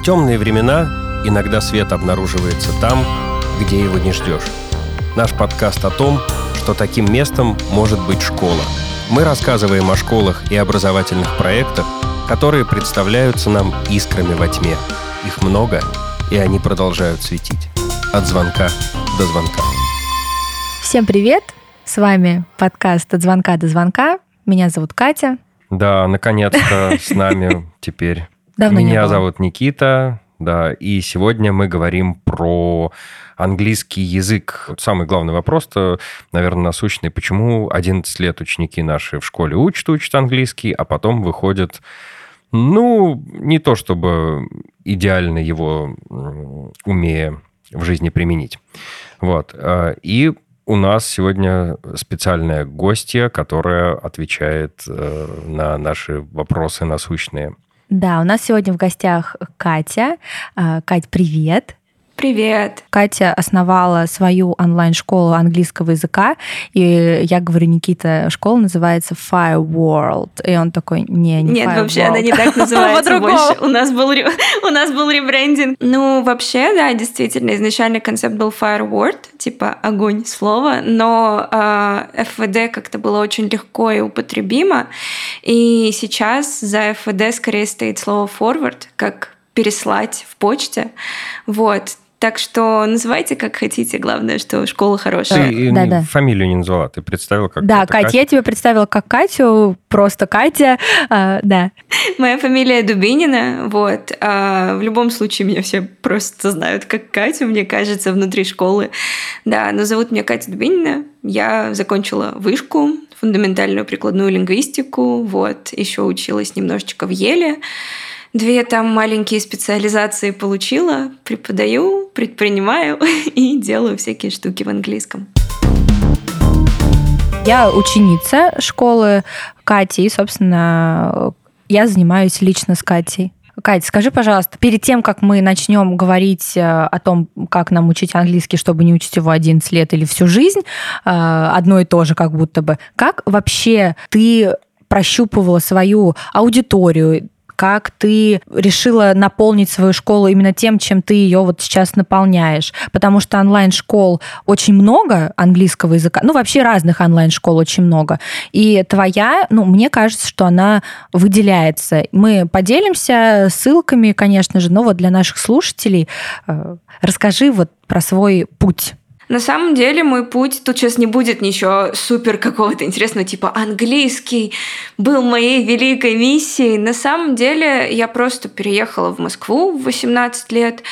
В темные времена иногда свет обнаруживается там, где его не ждешь. Наш подкаст о том, что таким местом может быть школа. Мы рассказываем о школах и образовательных проектах, которые представляются нам искрами во тьме. Их много, и они продолжают светить. От звонка до звонка. Всем привет! С вами подкаст «От звонка до звонка». Меня зовут Катя. Да, наконец-то с нами теперь. Давно Меня зовут Никита, да, и сегодня мы говорим про английский язык. Вот Самый главный вопрос-то, наверное, насущный. Почему 11 лет ученики наши в школе учат, учат английский, а потом выходят, ну, не то чтобы идеально его умея в жизни применить. Вот. а, И у нас сегодня специальная гостья, которая отвечает э, на наши вопросы насущные. Да, у нас сегодня в гостях Катя. А, Кать, привет! Привет. Катя основала свою онлайн-школу английского языка, и я говорю, Никита, школа называется Fire World, и он такой, не, не Нет, Fire вообще World». она не так называется больше. У нас был у нас был ребрендинг. Ну, вообще, да, действительно, изначально концепт был Fireword, типа огонь слово, но а, FVD как-то было очень легко и употребимо, и сейчас за FVD скорее стоит слово forward, как переслать в почте. Вот. Так что называйте как хотите, главное, что школа хорошая. Ты да, да. фамилию не назвала, ты представила как Да, Катя? я тебя представила как Катю, просто Катя, а, да. Моя фамилия Дубинина, вот. А в любом случае меня все просто знают как Катю, мне кажется, внутри школы. Да, но зовут меня Катя Дубинина. Я закончила вышку, фундаментальную прикладную лингвистику, вот. Еще училась немножечко в Еле. Две там маленькие специализации получила, преподаю, предпринимаю и делаю всякие штуки в английском. Я ученица школы Кати, и, собственно, я занимаюсь лично с Катей. Катя, скажи, пожалуйста, перед тем, как мы начнем говорить э, о том, как нам учить английский, чтобы не учить его 11 лет или всю жизнь, э, одно и то же как будто бы, как вообще ты прощупывала свою аудиторию, как ты решила наполнить свою школу именно тем, чем ты ее вот сейчас наполняешь. Потому что онлайн-школ очень много английского языка, ну вообще разных онлайн-школ очень много. И твоя, ну мне кажется, что она выделяется. Мы поделимся ссылками, конечно же, но вот для наших слушателей э, расскажи вот про свой путь. На самом деле мой путь тут сейчас не будет ничего супер какого-то интересного, типа английский был моей великой миссией. На самом деле я просто переехала в Москву в 18 лет,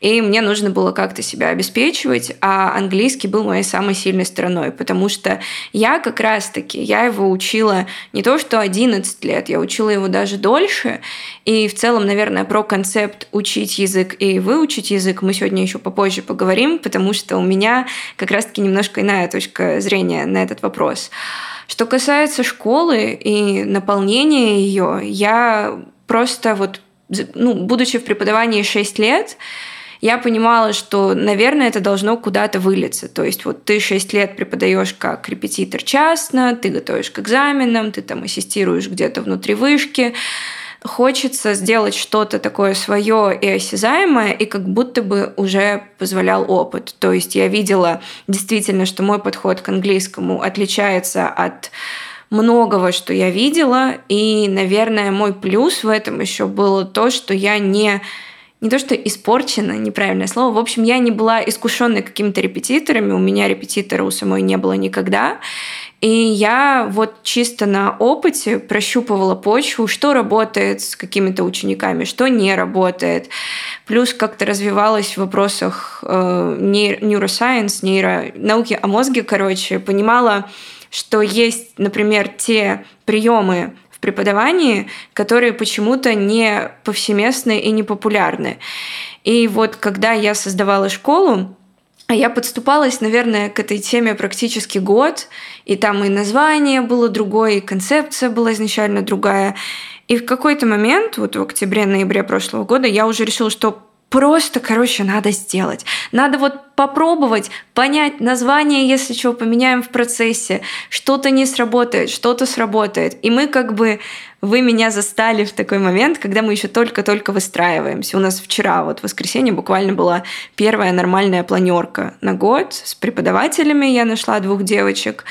и мне нужно было как-то себя обеспечивать, а английский был моей самой сильной стороной, потому что я как раз-таки, я его учила не то что 11 лет, я учила его даже дольше, и в целом, наверное, про концепт учить язык и выучить язык мы сегодня еще попозже поговорим, потому что у меня как раз-таки немножко иная точка зрения на этот вопрос. Что касается школы и наполнения ее, я просто вот, ну, будучи в преподавании 6 лет, я понимала, что, наверное, это должно куда-то вылиться. То есть вот ты 6 лет преподаешь как репетитор частно, ты готовишь к экзаменам, ты там ассистируешь где-то внутри вышки. Хочется сделать что-то такое свое и осязаемое, и как будто бы уже позволял опыт. То есть я видела действительно, что мой подход к английскому отличается от многого, что я видела, и, наверное, мой плюс в этом еще было то, что я не не то что испорчена, неправильное слово. В общем, я не была искушенной какими-то репетиторами, у меня репетитора у самой не было никогда. И я вот чисто на опыте прощупывала почву, что работает с какими-то учениками, что не работает. Плюс как-то развивалась в вопросах э, нейросайенс, нейро... науки о мозге, короче, понимала, что есть, например, те приемы преподавании, которые почему-то не повсеместны и не популярны. И вот когда я создавала школу, я подступалась, наверное, к этой теме практически год, и там и название было другое, и концепция была изначально другая. И в какой-то момент, вот в октябре-ноябре прошлого года, я уже решила, что просто, короче, надо сделать. Надо вот попробовать понять название, если чего поменяем в процессе. Что-то не сработает, что-то сработает. И мы как бы вы меня застали в такой момент, когда мы еще только-только выстраиваемся. У нас вчера, вот в воскресенье, буквально была первая нормальная планерка на год с преподавателями. Я нашла двух девочек.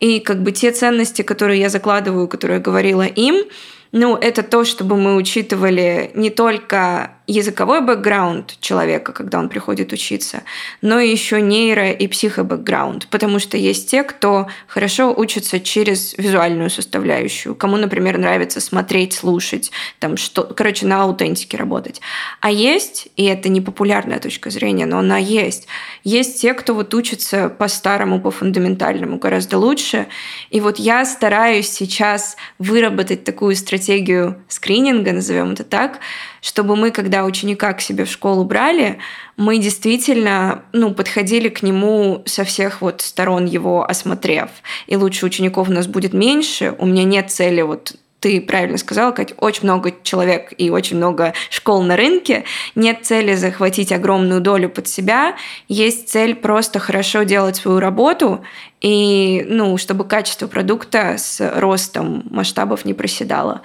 И как бы те ценности, которые я закладываю, которые я говорила им, ну, это то, чтобы мы учитывали не только языковой бэкграунд человека, когда он приходит учиться, но еще нейро- и психобэкграунд, потому что есть те, кто хорошо учится через визуальную составляющую, кому, например, нравится смотреть, слушать, там что, короче, на аутентике работать. А есть, и это не популярная точка зрения, но она есть, есть те, кто вот учится по-старому, по-фундаментальному гораздо лучше, и вот я стараюсь сейчас выработать такую стратегию скрининга, назовем это так, чтобы мы, когда ученика к себе в школу брали, мы действительно ну, подходили к нему со всех вот сторон его осмотрев. И лучше учеников у нас будет меньше. У меня нет цели вот ты правильно сказала, Кать, очень много человек и очень много школ на рынке. Нет цели захватить огромную долю под себя. Есть цель просто хорошо делать свою работу и, ну, чтобы качество продукта с ростом масштабов не проседало.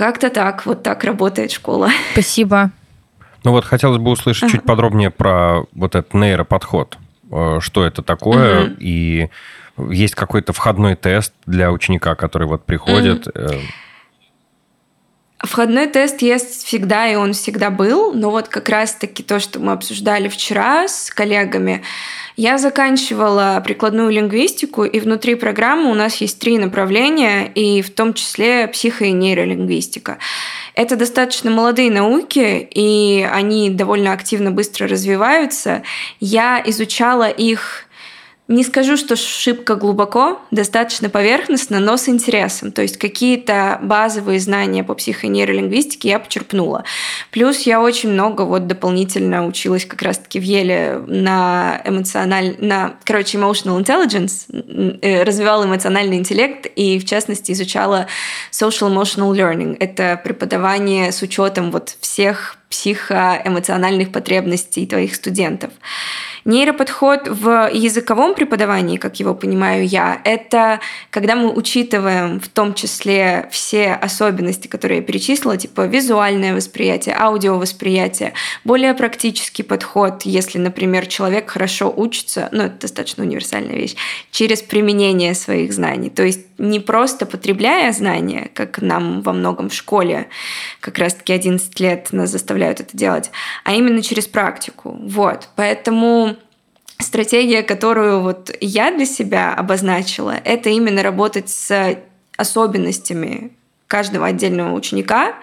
Как-то так, вот так работает школа. Спасибо. Ну вот хотелось бы услышать ага. чуть подробнее про вот этот нейроподход. Э, что это такое? Угу. И есть какой-то входной тест для ученика, который вот приходит. Угу. Входной тест есть всегда, и он всегда был, но вот как раз-таки то, что мы обсуждали вчера с коллегами, я заканчивала прикладную лингвистику, и внутри программы у нас есть три направления, и в том числе психо- и нейролингвистика. Это достаточно молодые науки, и они довольно активно быстро развиваются. Я изучала их не скажу, что шибко глубоко, достаточно поверхностно, но с интересом. То есть какие-то базовые знания по психонейролингвистике я почерпнула. Плюс я очень много вот дополнительно училась как раз-таки в Еле на эмоциональ... на, короче, emotional intelligence, э, развивала эмоциональный интеллект и, в частности, изучала social emotional learning. Это преподавание с учетом вот всех психоэмоциональных потребностей твоих студентов. Нейроподход в языковом преподавании, как его понимаю я, это когда мы учитываем в том числе все особенности, которые я перечислила, типа визуальное восприятие, аудиовосприятие, более практический подход, если, например, человек хорошо учится, ну, это достаточно универсальная вещь, через применение своих знаний. То есть не просто потребляя знания, как нам во многом в школе, как раз-таки 11 лет нас заставляют это делать, а именно через практику. Вот. Поэтому стратегия, которую вот я для себя обозначила, это именно работать с особенностями каждого отдельного ученика,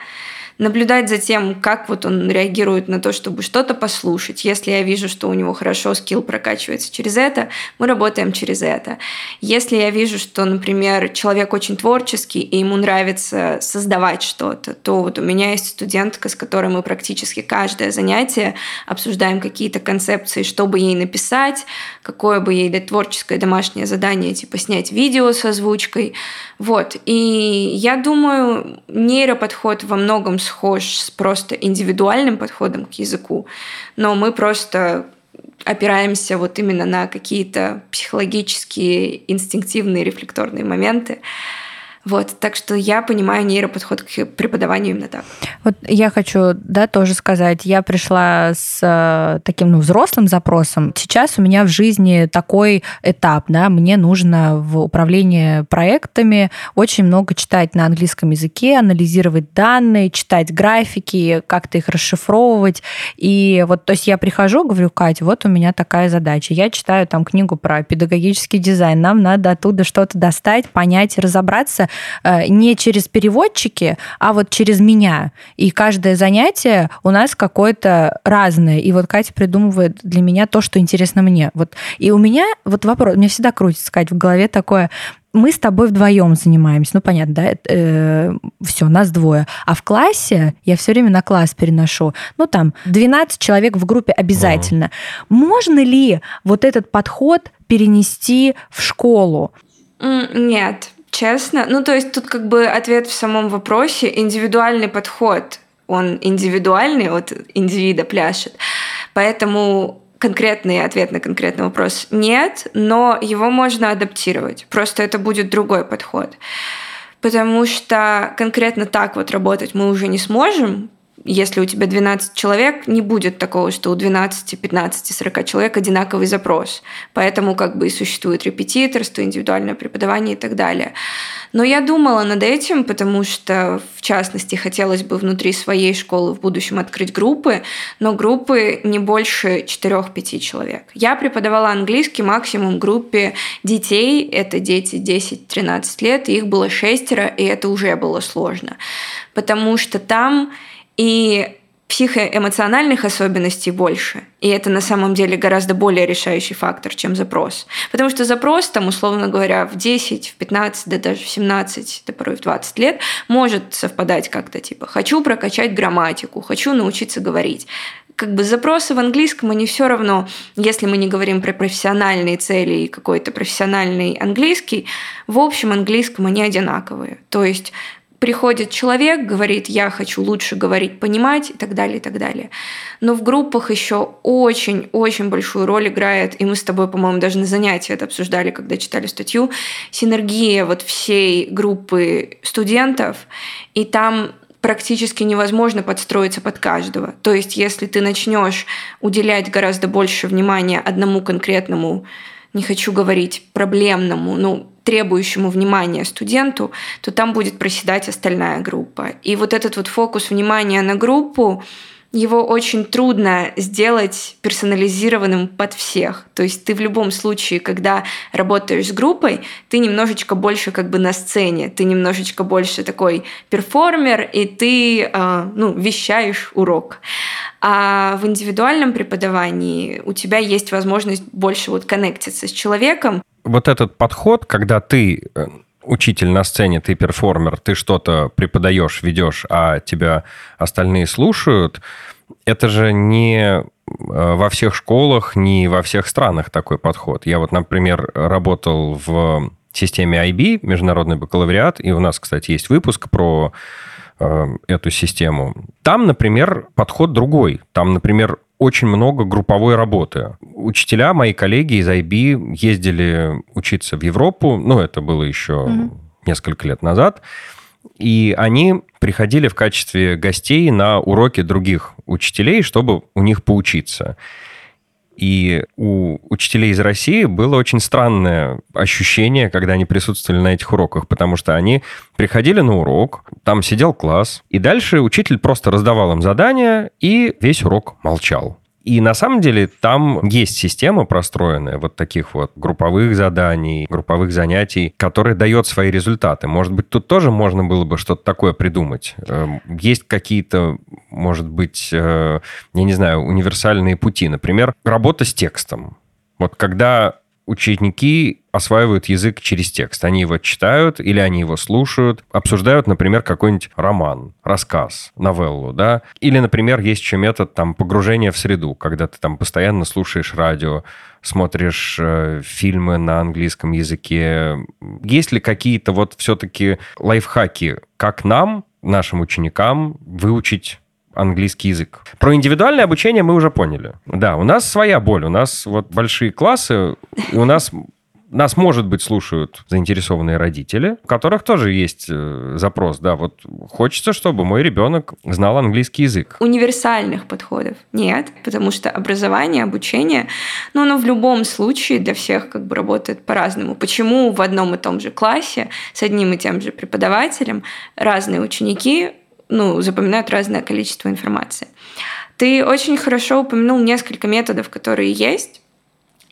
наблюдать за тем, как вот он реагирует на то, чтобы что-то послушать. Если я вижу, что у него хорошо скилл прокачивается через это, мы работаем через это. Если я вижу, что, например, человек очень творческий, и ему нравится создавать что-то, то вот у меня есть студентка, с которой мы практически каждое занятие обсуждаем какие-то концепции, чтобы ей написать, какое бы ей дать творческое домашнее задание, типа снять видео с озвучкой. Вот. И я думаю, нейроподход во многом схож с просто индивидуальным подходом к языку, но мы просто опираемся вот именно на какие-то психологические, инстинктивные, рефлекторные моменты. Вот, так что я понимаю нейроподход к преподаванию именно так. Вот я хочу, да, тоже сказать, я пришла с э, таким, ну, взрослым запросом. Сейчас у меня в жизни такой этап, да, мне нужно в управлении проектами очень много читать на английском языке, анализировать данные, читать графики, как-то их расшифровывать. И вот, то есть я прихожу, говорю, Катя, вот у меня такая задача. Я читаю там книгу про педагогический дизайн, нам надо оттуда что-то достать, понять, разобраться, не через переводчики, а вот через меня. И каждое занятие у нас какое-то разное. И вот Катя придумывает для меня то, что интересно мне. Вот. И у меня вот вопрос, мне всегда крутится, Катя, в голове такое, мы с тобой вдвоем занимаемся, ну понятно, да, э, все, нас двое. А в классе я все время на класс переношу, ну там 12 человек в группе обязательно. mm Можно ли вот этот подход перенести в школу? Нет, Честно? Ну, то есть тут как бы ответ в самом вопросе. Индивидуальный подход он индивидуальный, от индивида пляшет. Поэтому конкретный ответ на конкретный вопрос нет, но его можно адаптировать. Просто это будет другой подход. Потому что конкретно так вот работать мы уже не сможем, если у тебя 12 человек, не будет такого, что у 12, 15, 40 человек одинаковый запрос. Поэтому как бы и существует репетиторство, индивидуальное преподавание и так далее. Но я думала над этим, потому что, в частности, хотелось бы внутри своей школы в будущем открыть группы, но группы не больше 4-5 человек. Я преподавала английский максимум группе детей, это дети 10-13 лет, их было шестеро, и это уже было сложно. Потому что там и психоэмоциональных особенностей больше. И это на самом деле гораздо более решающий фактор, чем запрос. Потому что запрос, там, условно говоря, в 10, в 15, да даже в 17, да порой в 20 лет может совпадать как-то типа «хочу прокачать грамматику», «хочу научиться говорить». Как бы запросы в английском, они все равно, если мы не говорим про профессиональные цели и какой-то профессиональный английский, в общем английском они одинаковые. То есть приходит человек, говорит, я хочу лучше говорить, понимать и так далее, и так далее. Но в группах еще очень-очень большую роль играет, и мы с тобой, по-моему, даже на занятии это обсуждали, когда читали статью, синергия вот всей группы студентов, и там практически невозможно подстроиться под каждого. То есть, если ты начнешь уделять гораздо больше внимания одному конкретному, не хочу говорить проблемному, ну, требующему внимания студенту, то там будет проседать остальная группа. И вот этот вот фокус внимания на группу, его очень трудно сделать персонализированным под всех. То есть ты в любом случае, когда работаешь с группой, ты немножечко больше как бы на сцене, ты немножечко больше такой перформер, и ты э, ну, вещаешь урок. А в индивидуальном преподавании у тебя есть возможность больше вот коннектиться с человеком. Вот этот подход, когда ты э, учитель на сцене, ты перформер, ты что-то преподаешь, ведешь, а тебя остальные слушают, это же не э, во всех школах, не во всех странах такой подход. Я вот, например, работал в системе IB, международный бакалавриат, и у нас, кстати, есть выпуск про э, эту систему. Там, например, подход другой. Там, например, очень много групповой работы. Учителя, мои коллеги из IB ездили учиться в Европу, ну, это было еще mm-hmm. несколько лет назад, и они приходили в качестве гостей на уроки других учителей, чтобы у них поучиться. И у учителей из России было очень странное ощущение, когда они присутствовали на этих уроках, потому что они приходили на урок, там сидел класс, и дальше учитель просто раздавал им задания, и весь урок молчал. И на самом деле там есть система простроенная вот таких вот групповых заданий, групповых занятий, которая дает свои результаты. Может быть, тут тоже можно было бы что-то такое придумать. Эм, есть какие-то, может быть, э, я не знаю, универсальные пути. Например, работа с текстом. Вот когда ученики осваивают язык через текст. Они его читают или они его слушают, обсуждают, например, какой-нибудь роман, рассказ, новеллу, да. Или, например, есть еще метод там погружения в среду, когда ты там постоянно слушаешь радио, смотришь э, фильмы на английском языке. Есть ли какие-то вот все-таки лайфхаки, как нам, нашим ученикам, выучить английский язык. Про индивидуальное обучение мы уже поняли. Да, у нас своя боль. У нас вот большие классы, и у нас нас, может быть, слушают заинтересованные родители, у которых тоже есть э, запрос, да, вот хочется, чтобы мой ребенок знал английский язык. Универсальных подходов нет, потому что образование, обучение, ну, оно в любом случае для всех как бы работает по-разному. Почему в одном и том же классе с одним и тем же преподавателем разные ученики ну, запоминают разное количество информации. Ты очень хорошо упомянул несколько методов, которые есть.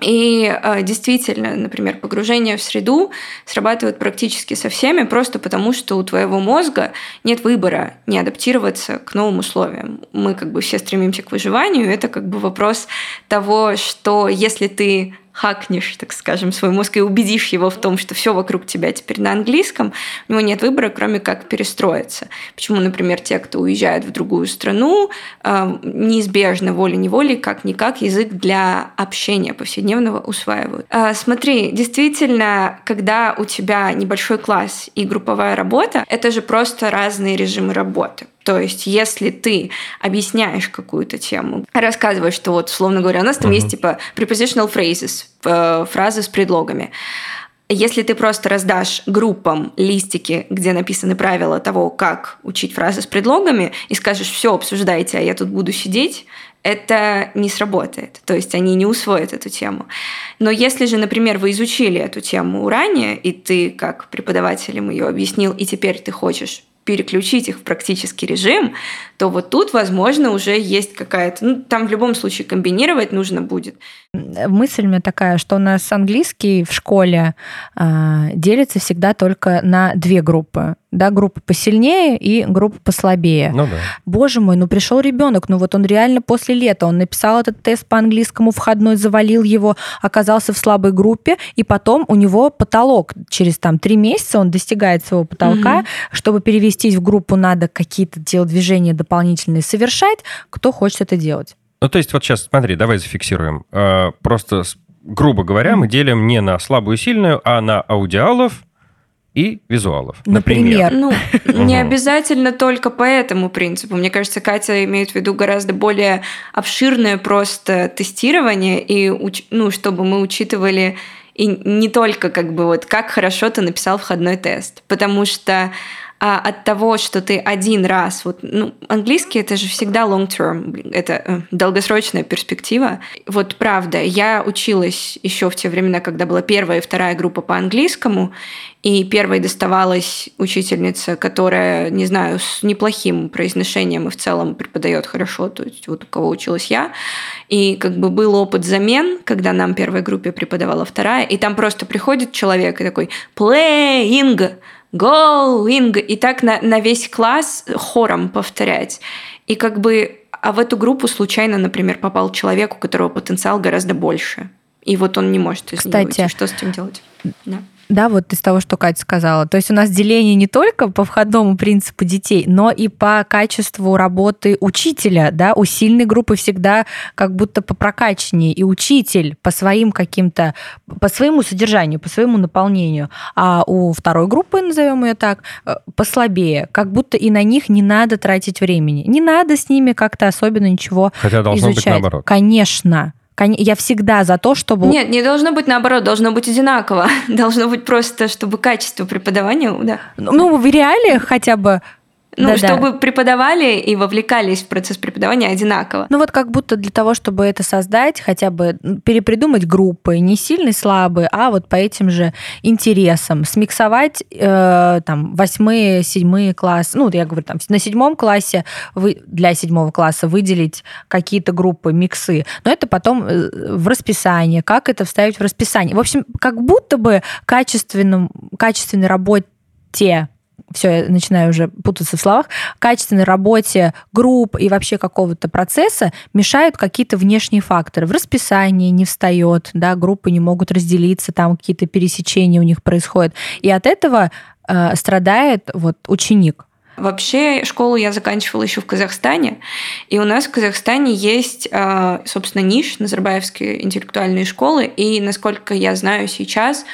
И э, действительно, например, погружение в среду срабатывает практически со всеми, просто потому что у твоего мозга нет выбора не адаптироваться к новым условиям. Мы как бы все стремимся к выживанию. Это как бы вопрос того, что если ты хакнешь, так скажем, свой мозг и убедишь его в том, что все вокруг тебя теперь на английском, у него нет выбора, кроме как перестроиться. Почему, например, те, кто уезжает в другую страну, а, неизбежно волей-неволей, как-никак язык для общения повседневного усваивают. А, смотри, действительно, когда у тебя небольшой класс и групповая работа, это же просто разные режимы работы. То есть, если ты объясняешь какую-то тему, рассказываешь, что вот, условно говоря, у нас там uh-huh. есть типа prepositional phrases, э, фразы с предлогами. Если ты просто раздашь группам листики, где написаны правила того, как учить фразы с предлогами, и скажешь, все, обсуждайте, а я тут буду сидеть, это не сработает. То есть они не усвоят эту тему. Но если же, например, вы изучили эту тему ранее, и ты как преподаватель им ее объяснил, и теперь ты хочешь переключить их в практический режим, то вот тут, возможно, уже есть какая-то... Ну, там в любом случае комбинировать нужно будет. Мысль у меня такая, что у нас английский в школе э, делится всегда только на две группы да, группа посильнее и группа послабее. Ну да. Боже мой, ну пришел ребенок, ну вот он реально после лета, он написал этот тест по английскому входной, завалил его, оказался в слабой группе, и потом у него потолок. Через там три месяца он достигает своего потолка. Угу. Чтобы перевестись в группу, надо какие-то телодвижения дополнительные совершать. Кто хочет это делать? Ну, то есть вот сейчас, смотри, давай зафиксируем. Э, просто, грубо говоря, мы делим не на слабую и сильную, а на аудиалов, и визуалов. Например. например. Ну, не обязательно только по этому принципу. Мне кажется, Катя имеет в виду гораздо более обширное просто тестирование, и ну, чтобы мы учитывали и не только как бы вот как хорошо ты написал входной тест, потому что а от того, что ты один раз, вот, ну, английский это же всегда long term, это э, долгосрочная перспектива. Вот правда, я училась еще в те времена, когда была первая и вторая группа по английскому, и первой доставалась учительница, которая, не знаю, с неплохим произношением и в целом преподает хорошо, то есть вот у кого училась я. И как бы был опыт замен, когда нам первой группе преподавала вторая, и там просто приходит человек и такой «playing», going, и так на, на весь класс хором повторять. И как бы, а в эту группу случайно, например, попал человек, у которого потенциал гораздо больше. И вот он не может из Кстати, нее уйти. Что с этим делать? Да. Да, вот из того, что Катя сказала. То есть у нас деление не только по входному принципу детей, но и по качеству работы учителя. Да? У сильной группы всегда как будто по прокачаннее. И учитель по своим каким-то, по своему содержанию, по своему наполнению. А у второй группы, назовем ее так, э, послабее. Как будто и на них не надо тратить времени. Не надо с ними как-то особенно ничего Хотя должно изучать. быть наоборот. Конечно. Я всегда за то, чтобы... Нет, не должно быть наоборот, должно быть одинаково. Должно быть просто, чтобы качество преподавания... Да. Ну, в реалиях хотя бы ну, да, чтобы да. преподавали и вовлекались в процесс преподавания одинаково. Ну вот как будто для того, чтобы это создать, хотя бы перепридумать группы, не сильные, слабые, а вот по этим же интересам, смиксовать э, там восьмые, седьмые классы, ну я говорю там на седьмом классе вы, для седьмого класса выделить какие-то группы, миксы, но это потом э, в расписание, как это вставить в расписание. В общем, как будто бы качественным, качественной работе все, я начинаю уже путаться в словах, качественной работе групп и вообще какого-то процесса мешают какие-то внешние факторы. В расписании не встает, да, группы не могут разделиться, там какие-то пересечения у них происходят. И от этого э, страдает вот ученик. Вообще школу я заканчивала еще в Казахстане, и у нас в Казахстане есть, э, собственно, ниш Назарбаевские интеллектуальные школы, и, насколько я знаю сейчас,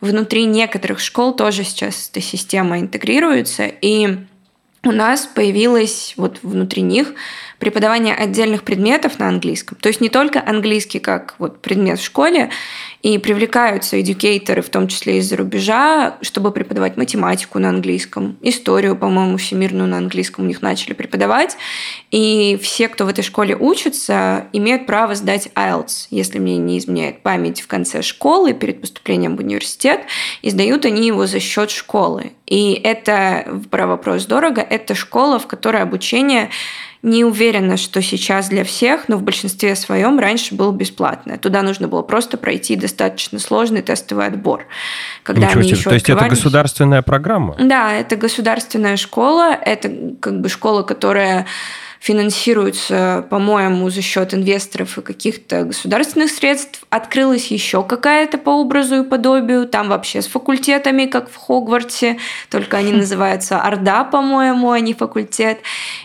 внутри некоторых школ тоже сейчас эта система интегрируется, и у нас появилось вот внутри них преподавание отдельных предметов на английском. То есть не только английский как вот предмет в школе, и привлекаются эдюкейторы, в том числе из-за рубежа, чтобы преподавать математику на английском, историю, по-моему, всемирную на английском у них начали преподавать. И все, кто в этой школе учатся, имеют право сдать IELTS, если мне не изменяет память, в конце школы, перед поступлением в университет, и сдают они его за счет школы. И это, про вопрос дорого, это школа, в которой обучение не уверена, что сейчас для всех, но в большинстве своем раньше было бесплатное. Туда нужно было просто пройти достаточно сложный тестовый отбор. Когда Ничего они себе. Еще То есть это государственная программа? Да, это государственная школа, это как бы школа, которая финансируется, по-моему, за счет инвесторов и каких-то государственных средств. Открылась еще какая-то по образу и подобию. Там вообще с факультетами, как в Хогвартсе, только они называются Орда, по-моему, а не факультет.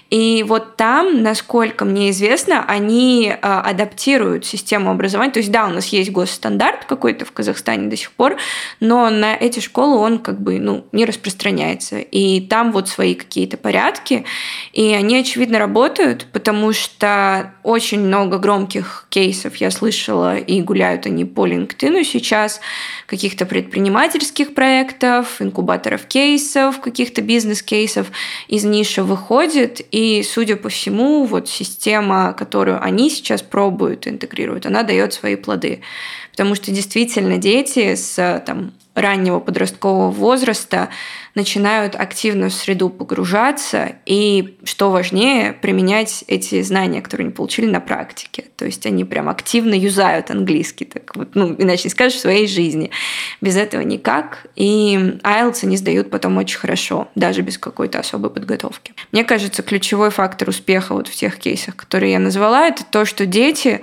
И вот там, насколько мне известно, они э, адаптируют систему образования. То есть, да, у нас есть госстандарт какой-то в Казахстане до сих пор, но на эти школы он как бы ну, не распространяется. И там вот свои какие-то порядки, и они, очевидно, работают, потому что очень много громких кейсов я слышала, и гуляют они по LinkedIn сейчас, каких-то предпринимательских проектов, инкубаторов кейсов, каких-то бизнес-кейсов из ниши выходит, и, судя по всему, вот система, которую они сейчас пробуют, интегрируют, она дает свои плоды. Потому что действительно дети с там, раннего подросткового возраста начинают активно в среду погружаться и, что важнее, применять эти знания, которые они получили на практике. То есть они прям активно юзают английский, так вот, ну, иначе не скажешь, в своей жизни. Без этого никак. И IELTS они сдают потом очень хорошо, даже без какой-то особой подготовки. Мне кажется, ключевой фактор успеха вот в тех кейсах, которые я назвала, это то, что дети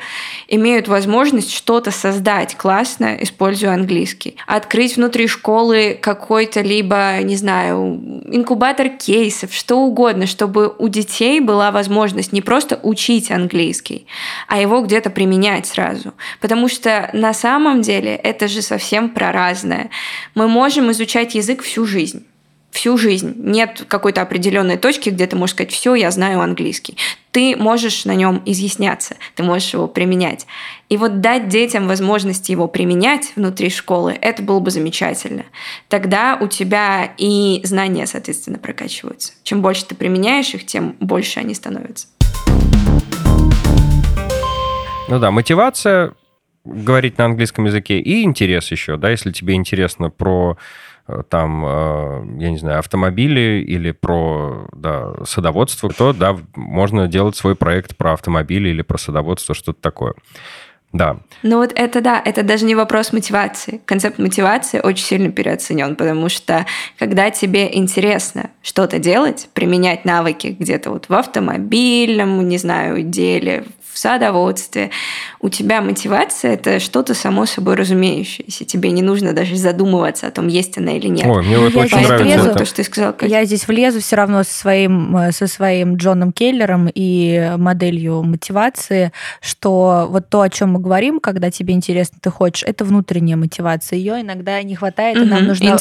имеют возможность что-то создать классно, используя английский. Открыть внутри школы какой-то либо, не знаю, инкубатор кейсов, что угодно, чтобы у детей была возможность не просто учить английский, а его где-то применять сразу. Потому что на самом деле это же совсем про разное. Мы можем изучать язык всю жизнь всю жизнь. Нет какой-то определенной точки, где ты можешь сказать, все, я знаю английский. Ты можешь на нем изъясняться, ты можешь его применять. И вот дать детям возможность его применять внутри школы, это было бы замечательно. Тогда у тебя и знания, соответственно, прокачиваются. Чем больше ты применяешь их, тем больше они становятся. Ну да, мотивация говорить на английском языке и интерес еще, да, если тебе интересно про там, э, я не знаю, автомобили или про да, садоводство, то, да, можно делать свой проект про автомобили или про садоводство, что-то такое. Да. Ну вот это да, это даже не вопрос мотивации. Концепт мотивации очень сильно переоценен, потому что когда тебе интересно что-то делать, применять навыки где-то вот в автомобильном, не знаю, деле, в садоводстве, у тебя мотивация – это что-то само собой разумеющееся. Тебе не нужно даже задумываться о том, есть она или нет. Ой, мне вот очень нравится влезу, это. то, что ты сказала. Катя. Я здесь влезу все равно со своим, э, со своим Джоном Келлером и моделью мотивации, что вот то, о чем мы говорим, когда тебе интересно, ты хочешь, это внутренняя мотивация. Ее иногда не хватает, mm-hmm. и нам нужна,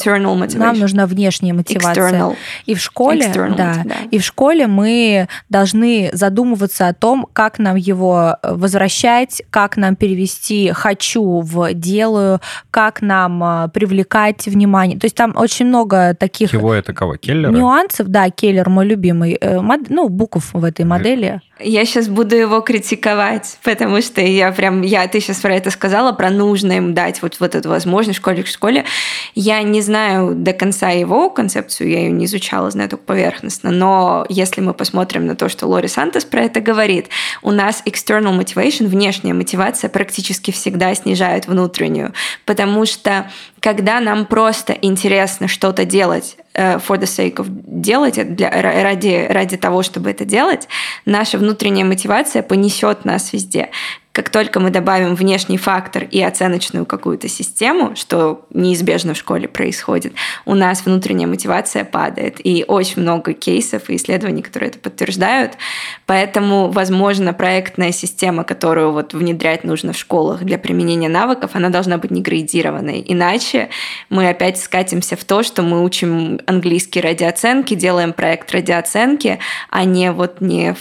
нам нужна внешняя мотивация. External. И в школе, External, да, да, и в школе мы должны задумываться о том, как нам его его возвращать, как нам перевести «хочу» в «делаю», как нам а, привлекать внимание. То есть там очень много таких... Его это кого? Келлера? Нюансов, да, Келлер мой любимый. Э, ну, букв в этой модели. Я сейчас буду его критиковать, потому что я прям, я, ты сейчас про это сказала, про нужно им дать вот, вот эту возможность школе, в школе. Я не знаю до конца его концепцию, я ее не изучала, знаю только поверхностно, но если мы посмотрим на то, что Лори Сантос про это говорит, у нас external motivation, внешняя мотивация практически всегда снижает внутреннюю, потому что когда нам просто интересно что-то делать э, for the sake of делать, для, ради, ради того, чтобы это делать, наша внутренняя мотивация понесет нас везде. Как только мы добавим внешний фактор и оценочную какую-то систему, что неизбежно в школе происходит, у нас внутренняя мотивация падает. И очень много кейсов и исследований, которые это подтверждают. Поэтому, возможно, проектная система, которую вот внедрять нужно в школах для применения навыков, она должна быть не градированной. Иначе мы опять скатимся в то, что мы учим английский ради оценки, делаем проект ради оценки, а не вот не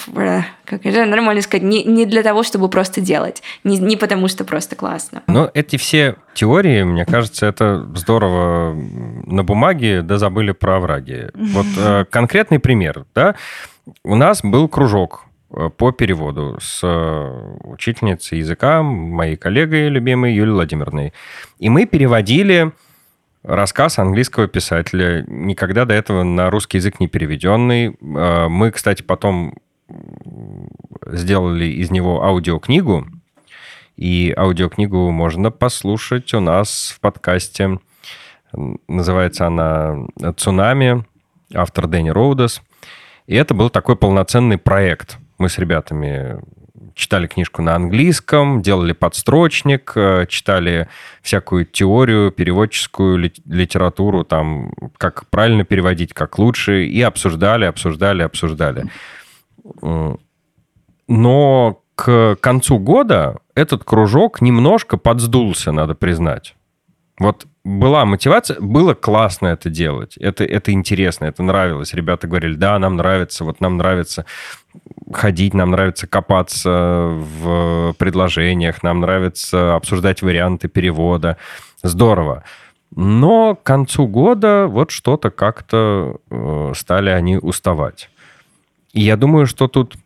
как это нормально сказать, не, не для того, чтобы просто делать, не, не потому что просто классно. Но эти все теории, мне кажется, это здорово на бумаге, да забыли про овраги. Вот э, конкретный пример, да, у нас был кружок э, по переводу с э, учительницей языка, моей коллегой любимой Юлией Владимировной. И мы переводили рассказ английского писателя, никогда до этого на русский язык не переведенный. Мы, кстати, потом сделали из него аудиокнигу, и аудиокнигу можно послушать у нас в подкасте. Называется она «Цунами», автор Дэнни Роудес. И это был такой полноценный проект. Мы с ребятами читали книжку на английском, делали подстрочник, э, читали всякую теорию, переводческую литературу, там, как правильно переводить, как лучше, и обсуждали, обсуждали, обсуждали. Но к концу года этот кружок немножко подсдулся, надо признать. Вот была мотивация, было классно это делать. Это, это интересно, это нравилось. Ребята говорили, да, нам нравится, вот нам нравится ходить, нам нравится копаться в предложениях, нам нравится обсуждать варианты перевода. Здорово. Но к концу года вот что-то как-то э, стали они уставать. И я думаю, что тут,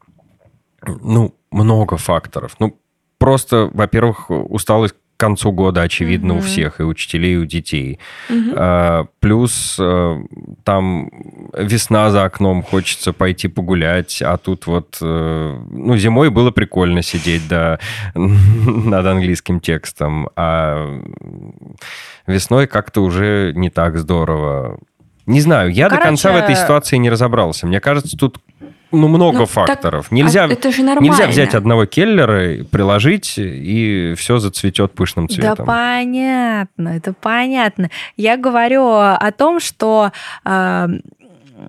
ну, много факторов. Ну, просто, во-первых, усталость к концу года, очевидно, mm-hmm. у всех, и учителей, и у детей. Mm-hmm. А, плюс а, там весна за окном, хочется пойти погулять, а тут вот, а, ну, зимой было прикольно сидеть, да, над английским текстом, а весной как-то уже не так здорово. Не знаю, я Короче... до конца в этой ситуации не разобрался. Мне кажется, тут ну, много ну, факторов. Так, нельзя, а это же нормально. нельзя взять одного келлера, приложить, и все зацветет пышным цветом. Да понятно, это понятно. Я говорю о том, что э,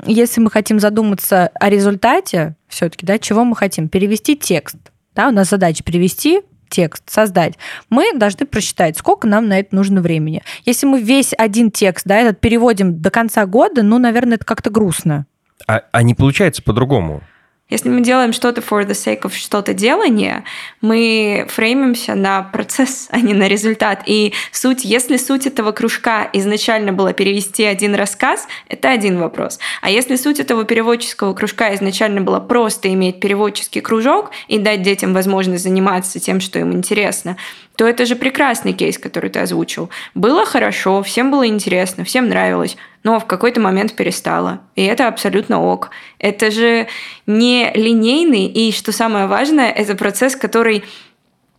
если мы хотим задуматься о результате, все-таки, да, чего мы хотим? Перевести текст. Да, у нас задача перевести текст создать, мы должны просчитать, сколько нам на это нужно времени. Если мы весь один текст, да, этот переводим до конца года, ну, наверное, это как-то грустно. А, а не получается по-другому? Если мы делаем что-то for the sake of что-то делание, мы фреймимся на процесс, а не на результат. И суть, если суть этого кружка изначально была перевести один рассказ, это один вопрос. А если суть этого переводческого кружка изначально была просто иметь переводческий кружок и дать детям возможность заниматься тем, что им интересно, то это же прекрасный кейс, который ты озвучил. Было хорошо, всем было интересно, всем нравилось, но в какой-то момент перестало. И это абсолютно ок. Это же не линейный, и что самое важное, это процесс, который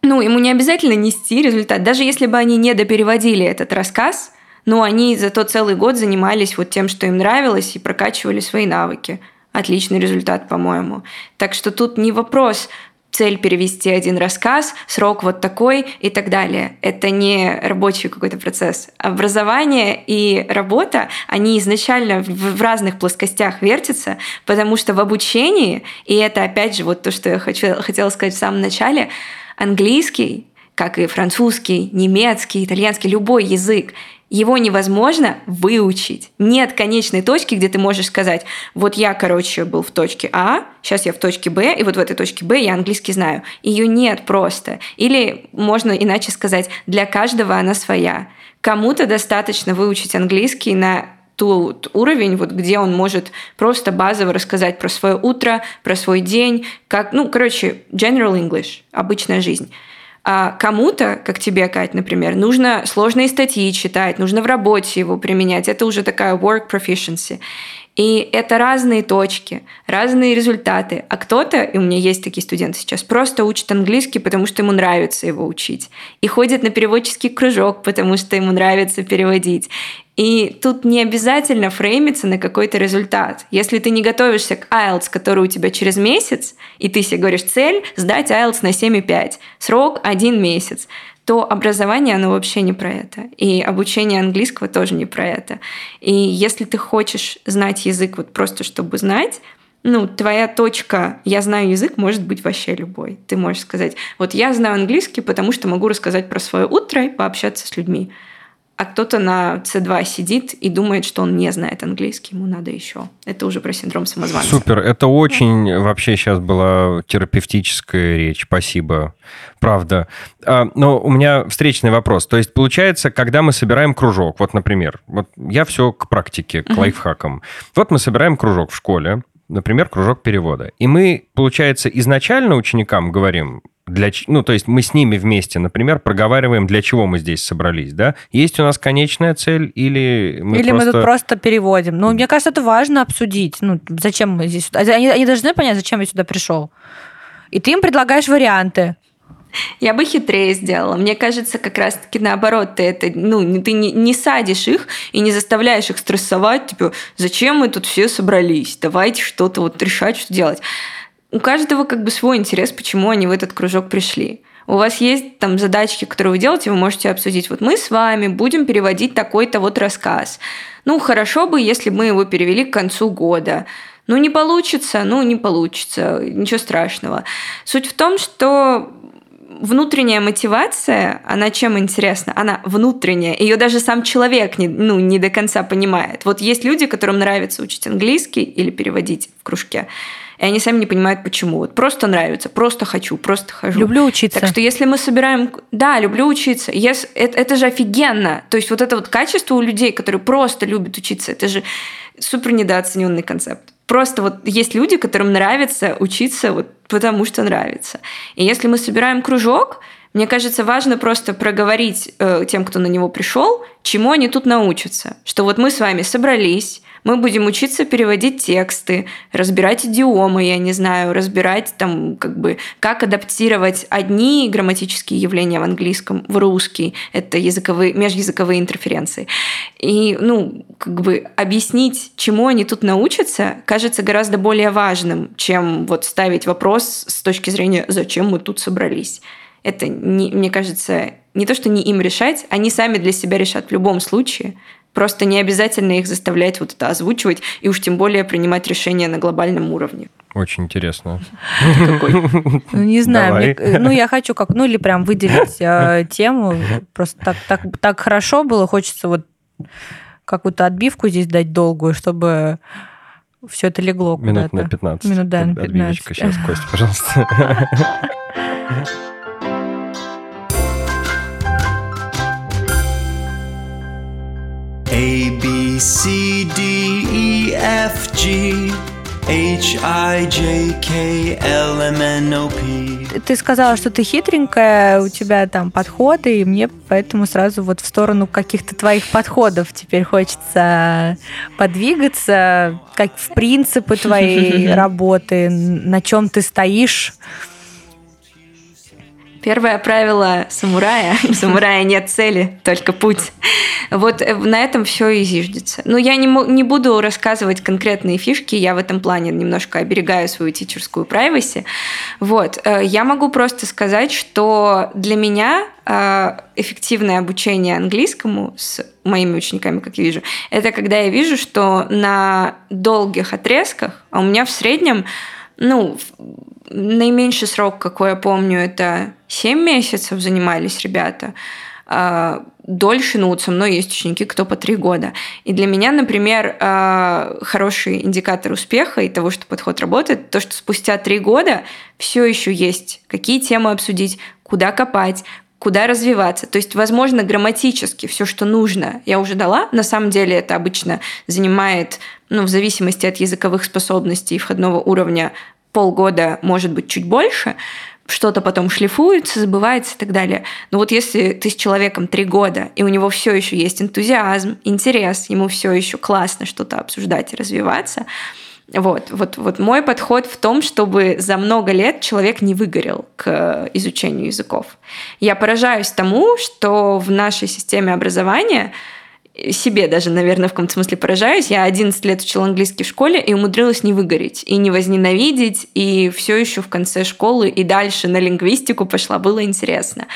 ну, ему не обязательно нести результат. Даже если бы они не допереводили этот рассказ, но они за тот целый год занимались вот тем, что им нравилось, и прокачивали свои навыки. Отличный результат, по-моему. Так что тут не вопрос, цель перевести один рассказ, срок вот такой и так далее. Это не рабочий какой-то процесс. Образование и работа, они изначально в разных плоскостях вертятся, потому что в обучении, и это опять же вот то, что я хочу, хотела сказать в самом начале, английский, как и французский, немецкий, итальянский, любой язык, его невозможно выучить. Нет конечной точки, где ты можешь сказать, вот я, короче, был в точке А, сейчас я в точке Б, и вот в этой точке Б я английский знаю. Ее нет просто. Или можно иначе сказать, для каждого она своя. Кому-то достаточно выучить английский на тот уровень, вот где он может просто базово рассказать про свое утро, про свой день, как, ну, короче, general English, обычная жизнь. А кому-то, как тебе, Кать, например, нужно сложные статьи читать, нужно в работе его применять. Это уже такая work proficiency. И это разные точки, разные результаты. А кто-то, и у меня есть такие студенты сейчас, просто учит английский, потому что ему нравится его учить. И ходит на переводческий кружок, потому что ему нравится переводить. И тут не обязательно фреймиться на какой-то результат. Если ты не готовишься к IELTS, который у тебя через месяц, и ты себе говоришь цель сдать IELTS на 7,5, срок один месяц, то образование, оно вообще не про это. И обучение английского тоже не про это. И если ты хочешь знать язык вот просто чтобы знать, ну, твоя точка «я знаю язык» может быть вообще любой. Ты можешь сказать, вот я знаю английский, потому что могу рассказать про свое утро и пообщаться с людьми а кто-то на C2 сидит и думает, что он не знает английский, ему надо еще. Это уже про синдром самозванца. Супер, это очень вообще сейчас была терапевтическая речь, спасибо, правда. А, но у меня встречный вопрос. То есть, получается, когда мы собираем кружок, вот, например, вот я все к практике, к uh-huh. лайфхакам. Вот мы собираем кружок в школе, например, кружок перевода. И мы, получается, изначально ученикам говорим, для, ну, то есть мы с ними вместе, например, проговариваем, для чего мы здесь собрались, да? Есть у нас конечная цель или мы Или просто... мы тут просто переводим. Ну, мне кажется, это важно обсудить. Ну, зачем мы здесь... Они, они должны понять, зачем я сюда пришел. И ты им предлагаешь варианты. Я бы хитрее сделала. Мне кажется, как раз-таки наоборот, ты это, ну, ты не, не садишь их и не заставляешь их стрессовать, типа, зачем мы тут все собрались, давайте что-то вот решать, что делать у каждого как бы свой интерес, почему они в этот кружок пришли. У вас есть там задачки, которые вы делаете, вы можете обсудить. Вот мы с вами будем переводить такой-то вот рассказ. Ну, хорошо бы, если мы его перевели к концу года. Ну, не получится, ну, не получится, ничего страшного. Суть в том, что внутренняя мотивация, она чем интересна? Она внутренняя. Ее даже сам человек не, ну, не до конца понимает. Вот есть люди, которым нравится учить английский или переводить в кружке, и они сами не понимают, почему. Вот просто нравится, просто хочу, просто хожу. Люблю учиться. Так что если мы собираем... Да, люблю учиться. Yes, это, это же офигенно. То есть вот это вот качество у людей, которые просто любят учиться, это же супер недооцененный концепт. Просто вот есть люди, которым нравится учиться вот потому, что нравится. И если мы собираем кружок, мне кажется, важно просто проговорить э, тем, кто на него пришел, чему они тут научатся. Что вот мы с вами собрались, мы будем учиться переводить тексты, разбирать идиомы, я не знаю, разбирать там как бы как адаптировать одни грамматические явления в английском в русский. Это языковые, межязыковые интерференции. И, ну, как бы объяснить, чему они тут научатся, кажется гораздо более важным, чем вот ставить вопрос с точки зрения, зачем мы тут собрались. Это, не, мне кажется, не то, что не им решать, они сами для себя решат в любом случае. Просто не обязательно их заставлять вот это озвучивать и уж тем более принимать решения на глобальном уровне. Очень интересно. Ну, не знаю, мне, ну я хочу как, ну или прям выделить э, тему. Просто так, так, так хорошо было, хочется вот какую-то отбивку здесь дать долгую, чтобы все это легло Минут на 15. Минут, да, на 15. Отбивочка сейчас, Костя, пожалуйста. A, B, C, D, E, F, G, H, I, J, K, L, M, N, O, P. Ты сказала, что ты хитренькая, у тебя там подходы, и мне поэтому сразу вот в сторону каких-то твоих подходов теперь хочется подвигаться, как в принципы твоей работы, на чем ты стоишь. Первое правило самурая. У самурая нет цели, только путь. Вот э, на этом все и зиждется. Но я не, не буду рассказывать конкретные фишки, я в этом плане немножко оберегаю свою тичерскую privacy. Вот. Э, я могу просто сказать, что для меня э, эффективное обучение английскому с моими учениками, как я вижу, это когда я вижу, что на долгих отрезках, а у меня в среднем ну, наименьший срок, какой я помню, это 7 месяцев занимались ребята. А, дольше, ну вот со мной есть ученики, кто по 3 года. И для меня, например, а, хороший индикатор успеха и того, что подход работает, то, что спустя 3 года все еще есть какие темы обсудить, куда копать, куда развиваться. То есть, возможно, грамматически все, что нужно, я уже дала. На самом деле это обычно занимает, ну, в зависимости от языковых способностей и входного уровня, полгода, может быть, чуть больше, что-то потом шлифуется, забывается и так далее. Но вот если ты с человеком три года, и у него все еще есть энтузиазм, интерес, ему все еще классно что-то обсуждать и развиваться, вот, вот, вот мой подход в том, чтобы за много лет человек не выгорел к изучению языков. Я поражаюсь тому, что в нашей системе образования себе даже, наверное, в каком-то смысле поражаюсь. Я 11 лет учила английский в школе и умудрилась не выгореть, и не возненавидеть, и все еще в конце школы и дальше на лингвистику пошла, было интересно.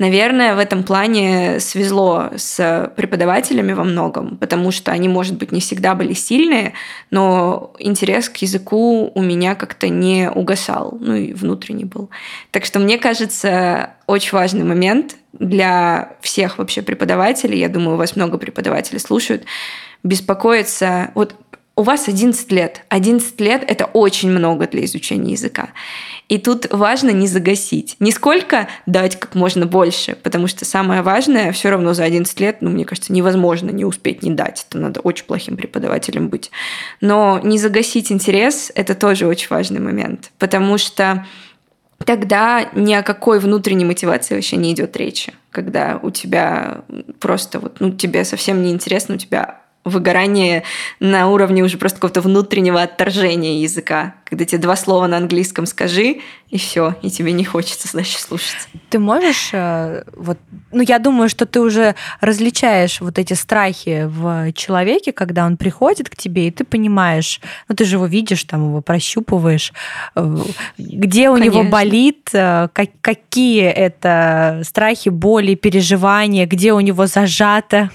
Наверное, в этом плане свезло с преподавателями во многом, потому что они, может быть, не всегда были сильные, но интерес к языку у меня как-то не угасал, ну и внутренний был. Так что мне кажется, очень важный момент для всех вообще преподавателей, я думаю, у вас много преподавателей слушают, беспокоиться. Вот у вас 11 лет. 11 лет – это очень много для изучения языка. И тут важно не загасить. Не сколько дать как можно больше, потому что самое важное все равно за 11 лет, ну, мне кажется, невозможно не успеть не дать. Это надо очень плохим преподавателем быть. Но не загасить интерес – это тоже очень важный момент, потому что тогда ни о какой внутренней мотивации вообще не идет речи. Когда у тебя просто вот, ну, тебе совсем не интересно, у тебя выгорание на уровне уже просто какого-то внутреннего отторжения языка. Когда тебе два слова на английском скажи, и все, и тебе не хочется, значит, слушать. Ты можешь, э, вот, ну, я думаю, что ты уже различаешь вот эти страхи в человеке, когда он приходит к тебе, и ты понимаешь, ну, ты же его видишь, там, его прощупываешь, э, где у Конечно. него болит, э, какие это страхи, боли, переживания, где у него зажато.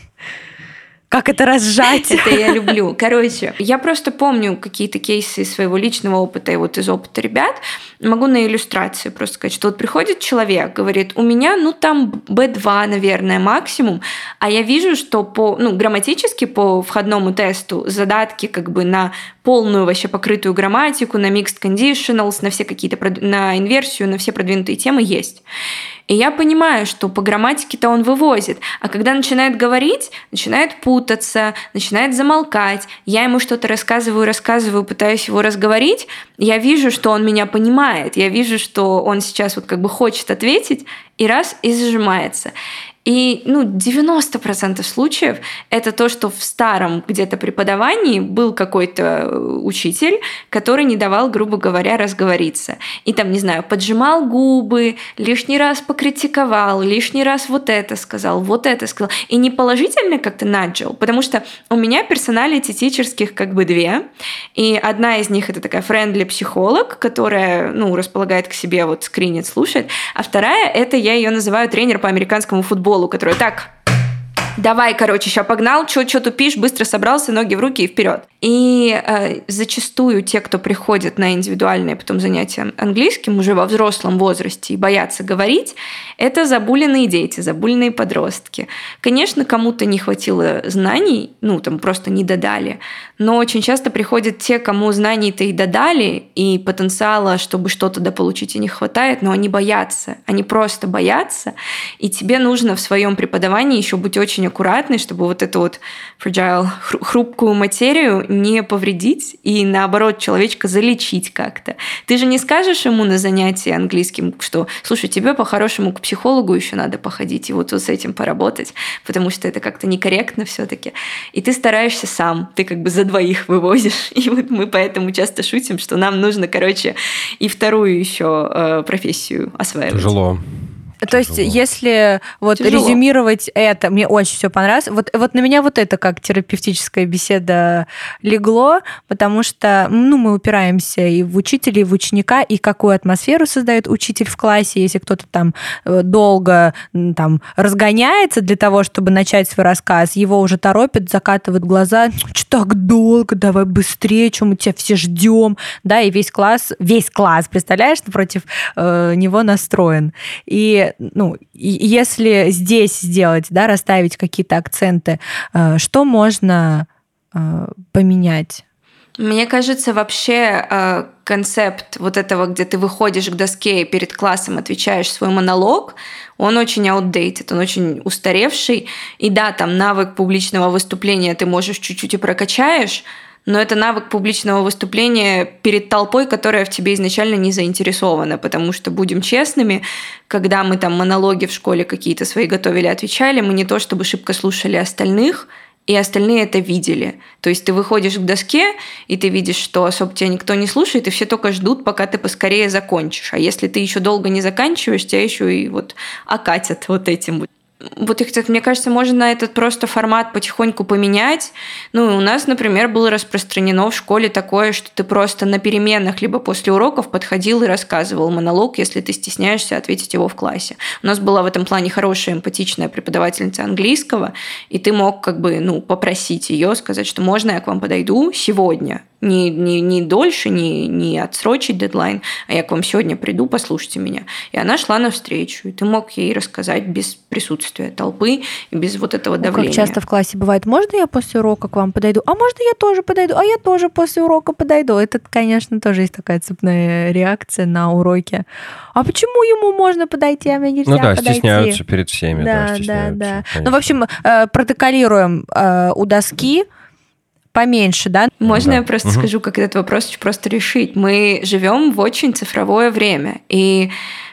Как это разжать? Это я люблю. Короче, я просто помню какие-то кейсы из своего личного опыта и вот из опыта ребят. Могу на иллюстрации просто сказать, что вот приходит человек, говорит, у меня, ну, там B2, наверное, максимум, а я вижу, что по, ну, грамматически по входному тесту задатки как бы на полную вообще покрытую грамматику, на mixed conditionals, на все какие-то, на инверсию, на все продвинутые темы есть. И я понимаю, что по грамматике-то он вывозит. А когда начинает говорить, начинает путаться, начинает замолкать. Я ему что-то рассказываю, рассказываю, пытаюсь его разговорить. Я вижу, что он меня понимает. Я вижу, что он сейчас вот как бы хочет ответить, и раз, и зажимается. И ну, 90% случаев это то, что в старом где-то преподавании был какой-то э, учитель, который не давал, грубо говоря, разговориться. И там, не знаю, поджимал губы, лишний раз покритиковал, лишний раз вот это сказал, вот это сказал. И не положительно как-то наджил, потому что у меня персоналити тичерских как бы две. И одна из них это такая френдли психолог, которая ну, располагает к себе, вот скринит, слушает. А вторая это я ее называю тренер по американскому футболу школу, которая так давай, короче, сейчас погнал, что тупишь, быстро собрался, ноги в руки и вперед. И э, зачастую те, кто приходят на индивидуальные потом занятия английским уже во взрослом возрасте и боятся говорить, это забуленные дети, забуленные подростки. Конечно, кому-то не хватило знаний, ну, там просто не додали, но очень часто приходят те, кому знаний-то и додали, и потенциала, чтобы что-то дополучить и не хватает, но они боятся. Они просто боятся, и тебе нужно в своем преподавании еще быть очень аккуратной, чтобы вот эту вот fragile, хрупкую материю не повредить и, наоборот, человечка залечить как-то. Ты же не скажешь ему на занятии английским, что, слушай, тебе по-хорошему к психологу еще надо походить и вот, вот с этим поработать, потому что это как-то некорректно все-таки. И ты стараешься сам, ты как бы за двоих вывозишь. И вот мы поэтому часто шутим, что нам нужно, короче, и вторую еще э, профессию осваивать. Тяжело. То есть, если вот Тяжело. резюмировать это, мне очень все понравилось. Вот, вот на меня вот это как терапевтическая беседа легло, потому что ну, мы упираемся и в учителя, и в ученика, и какую атмосферу создает учитель в классе, если кто-то там э, долго там разгоняется для того, чтобы начать свой рассказ, его уже торопят, закатывают глаза, что так долго, давай быстрее, чем мы тебя все ждем, да, и весь класс, весь класс, представляешь, против э, него настроен. И ну, если здесь сделать, да, расставить какие-то акценты, э, что можно э, поменять? Мне кажется, вообще э, концепт вот этого, где ты выходишь к доске и перед классом отвечаешь свой монолог, он очень outdated, он очень устаревший. И да, там навык публичного выступления ты можешь чуть-чуть и прокачаешь, но это навык публичного выступления перед толпой, которая в тебе изначально не заинтересована, потому что, будем честными, когда мы там монологи в школе какие-то свои готовили, отвечали, мы не то чтобы шибко слушали остальных, и остальные это видели. То есть ты выходишь к доске, и ты видишь, что особо тебя никто не слушает, и все только ждут, пока ты поскорее закончишь. А если ты еще долго не заканчиваешь, тебя еще и вот окатят вот этим вот их, мне кажется, можно этот просто формат потихоньку поменять. Ну, у нас, например, было распространено в школе такое, что ты просто на переменах либо после уроков подходил и рассказывал монолог, если ты стесняешься ответить его в классе. У нас была в этом плане хорошая эмпатичная преподавательница английского, и ты мог как бы, ну, попросить ее, сказать, что можно я к вам подойду сегодня, не, не, не дольше, не, не отсрочить дедлайн, а я к вам сегодня приду, послушайте меня. И она шла навстречу, и ты мог ей рассказать без присутствия толпы и без вот этого давления. Как часто в классе бывает, можно я после урока к вам подойду? А можно я тоже подойду? А я тоже после урока подойду? Это, конечно, тоже есть такая цепная реакция на уроке. А почему ему можно подойти, а мне нельзя Ну да, подойти? стесняются перед всеми. Да, да, да. да. Ну, в общем, э, протоколируем э, у доски, поменьше, да? Можно да. я просто угу. скажу, как этот вопрос просто решить? Мы живем в очень цифровое время. И,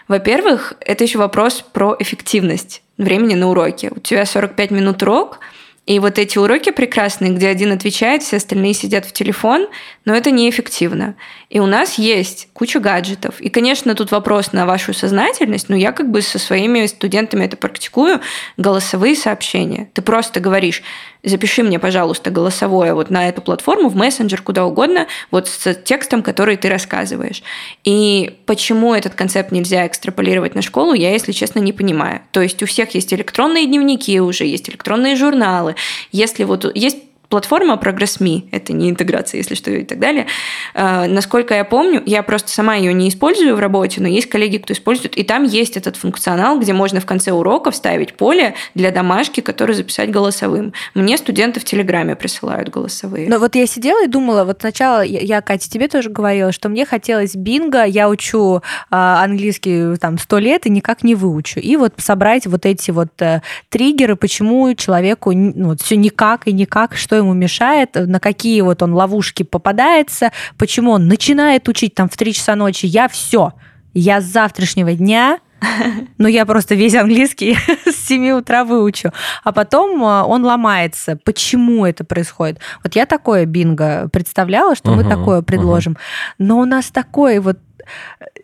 во-первых, это еще вопрос про эффективность времени на уроке. У тебя 45 минут урок, и вот эти уроки прекрасные, где один отвечает, все остальные сидят в телефон, но это неэффективно. И у нас есть куча гаджетов. И, конечно, тут вопрос на вашу сознательность, но я как бы со своими студентами это практикую, голосовые сообщения. Ты просто говоришь, запиши мне, пожалуйста, голосовое вот на эту платформу, в мессенджер, куда угодно, вот с текстом, который ты рассказываешь. И почему этот концепт нельзя экстраполировать на школу, я, если честно, не понимаю. То есть у всех есть электронные дневники уже, есть электронные журналы. Если вот есть платформа ProgressMe, это не интеграция, если что, и так далее. Э, насколько я помню, я просто сама ее не использую в работе, но есть коллеги, кто использует, и там есть этот функционал, где можно в конце урока вставить поле для домашки, который записать голосовым. Мне студенты в Телеграме присылают голосовые. Но вот я сидела и думала, вот сначала я, Катя, тебе тоже говорила, что мне хотелось бинго, я учу а, английский там сто лет и никак не выучу. И вот собрать вот эти вот а, триггеры, почему человеку ну, вот, все никак и никак, что ему мешает, на какие вот он ловушки попадается, почему он начинает учить там в 3 часа ночи. Я все, я с завтрашнего дня но я просто весь английский с 7 утра выучу. А потом а, он ломается. Почему это происходит? Вот я такое бинго представляла, что мы такое предложим. Но у нас такой вот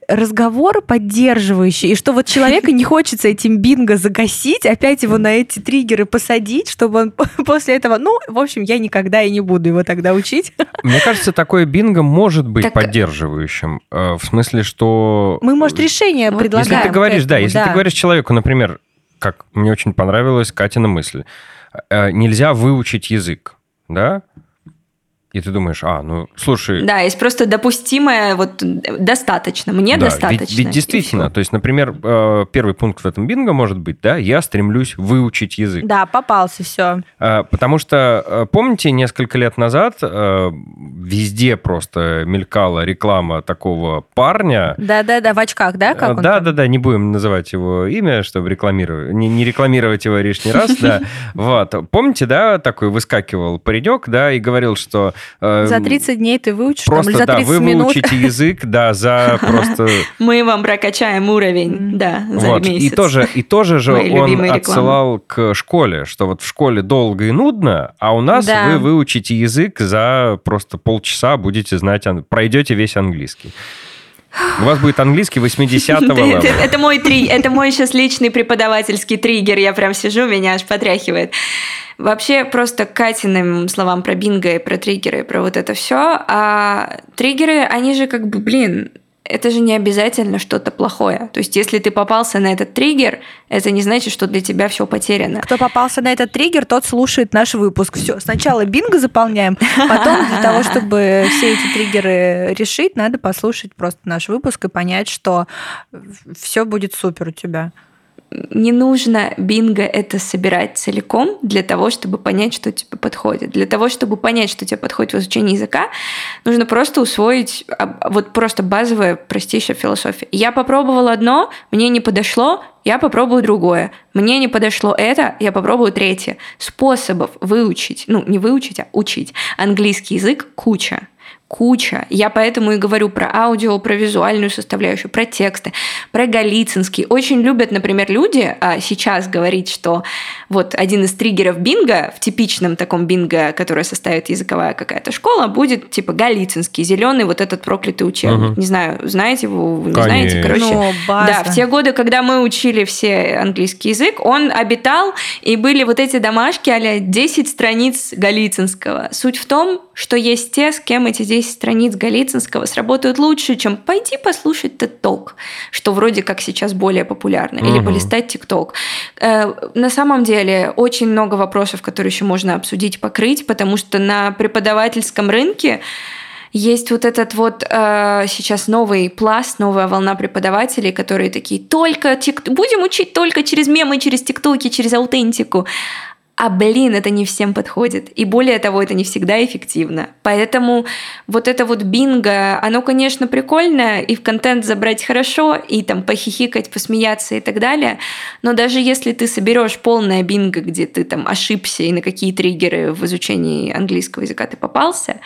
разговор поддерживающий, и что вот человека не хочется этим бинго загасить, опять его на эти триггеры посадить, чтобы он после этого, ну, в общем, я никогда и не буду его тогда учить. Мне кажется, такое бинго может быть так... поддерживающим, э, в смысле, что... Мы, может, решение вот, предлагаем. Если ты говоришь, этому, да, если да. ты говоришь человеку, например, как мне очень понравилась Катина мысль, э, нельзя выучить язык, да, и ты думаешь, а, ну, слушай... Да, есть просто допустимое, вот достаточно, мне да, достаточно. Ведь, ведь действительно, то есть, например, э, первый пункт в этом бинго может быть, да, я стремлюсь выучить язык. Да, попался, все. Э, потому что, э, помните, несколько лет назад везде просто мелькала реклама такого парня. Да-да-да, в очках, да? Да-да-да, не будем называть его имя, чтобы рекламировать, не, не рекламировать его лишний раз, да. Вот. Помните, да, такой выскакивал паренек, да, и говорил, что Э, за 30 дней ты выучишь, просто, там, или за 30 да, вы минут. выучите язык, да, за просто... Мы вам прокачаем уровень, да, за вот. месяц. И тоже, и тоже же он отсылал к школе, что вот в школе долго и нудно, а у нас да. вы выучите язык за просто полчаса, будете знать, пройдете весь английский. У вас будет английский 80-го левела. Это мой три, это мой сейчас личный преподавательский триггер. Я прям сижу, меня аж потряхивает. Вообще просто к Катиным словам про бинго и про триггеры, про вот это все. А триггеры, они же как бы, блин, это же не обязательно что-то плохое. То есть, если ты попался на этот триггер, это не значит, что для тебя все потеряно. Кто попался на этот триггер, тот слушает наш выпуск. Все, сначала бинго заполняем, потом для того, чтобы все эти триггеры решить, надо послушать просто наш выпуск и понять, что все будет супер у тебя не нужно бинго это собирать целиком для того, чтобы понять, что тебе подходит. Для того, чтобы понять, что тебе подходит в изучении языка, нужно просто усвоить вот просто базовая, простейшая философия. Я попробовала одно, мне не подошло, я попробую другое. Мне не подошло это, я попробую третье. Способов выучить, ну не выучить, а учить английский язык куча куча. Я поэтому и говорю про аудио, про визуальную составляющую, про тексты, про Голицынский. Очень любят, например, люди а, сейчас говорить, что вот один из триггеров бинго в типичном таком бинго, которое составит языковая какая-то школа, будет типа Голицынский, зеленый вот этот проклятый учебник. Угу. Не знаю, знаете вы, вы не Конечно. знаете? Короче, ну, да, в те годы, когда мы учили все английский язык, он обитал, и были вот эти домашки а 10 страниц Голицынского. Суть в том, что есть те, с кем эти 10 10 страниц Голицынского сработают лучше, чем пойти послушать TED что вроде как сейчас более популярно, или полистать TikTok. Э, на самом деле очень много вопросов, которые еще можно обсудить, покрыть, потому что на преподавательском рынке есть вот этот вот э, сейчас новый пласт, новая волна преподавателей, которые такие только тик... будем учить только через мемы, через тиктоки, через аутентику а блин, это не всем подходит. И более того, это не всегда эффективно. Поэтому вот это вот бинго, оно, конечно, прикольно, и в контент забрать хорошо, и там похихикать, посмеяться и так далее. Но даже если ты соберешь полное бинго, где ты там ошибся и на какие триггеры в изучении английского языка ты попался,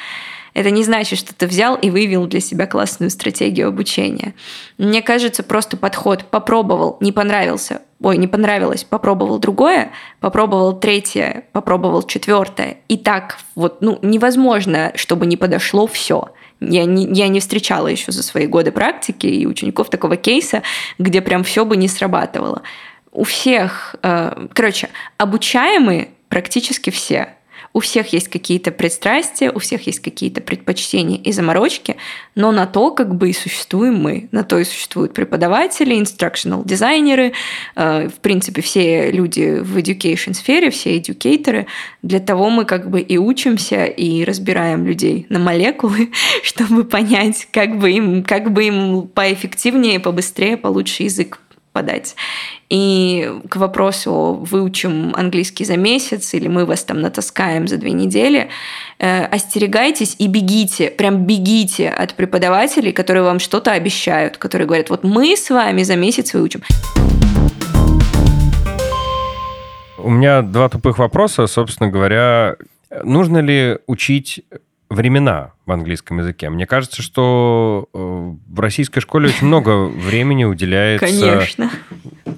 это не значит, что ты взял и вывел для себя классную стратегию обучения. Мне кажется, просто подход попробовал, не понравился, ой, не понравилось, попробовал другое, попробовал третье, попробовал четвертое. И так вот, ну, невозможно, чтобы не подошло все. Я не, я не встречала еще за свои годы практики и учеников такого кейса, где прям все бы не срабатывало. У всех, э, короче, обучаемые практически все – У всех есть какие-то пристрастия, у всех есть какие-то предпочтения и заморочки, но на то как бы и существуем мы. На то и существуют преподаватели, instructional дизайнеры, э, в принципе, все люди в education сфере, все эдюкейторы. Для того мы как бы и учимся, и разбираем людей на молекулы, чтобы понять, как бы им, как бы им поэффективнее, побыстрее, получше язык подать. И к вопросу, выучим английский за месяц или мы вас там натаскаем за две недели, э, остерегайтесь и бегите, прям бегите от преподавателей, которые вам что-то обещают, которые говорят, вот мы с вами за месяц выучим. У меня два тупых вопроса, собственно говоря. Нужно ли учить времена в английском языке. Мне кажется, что э, в российской школе очень много времени уделяется Конечно.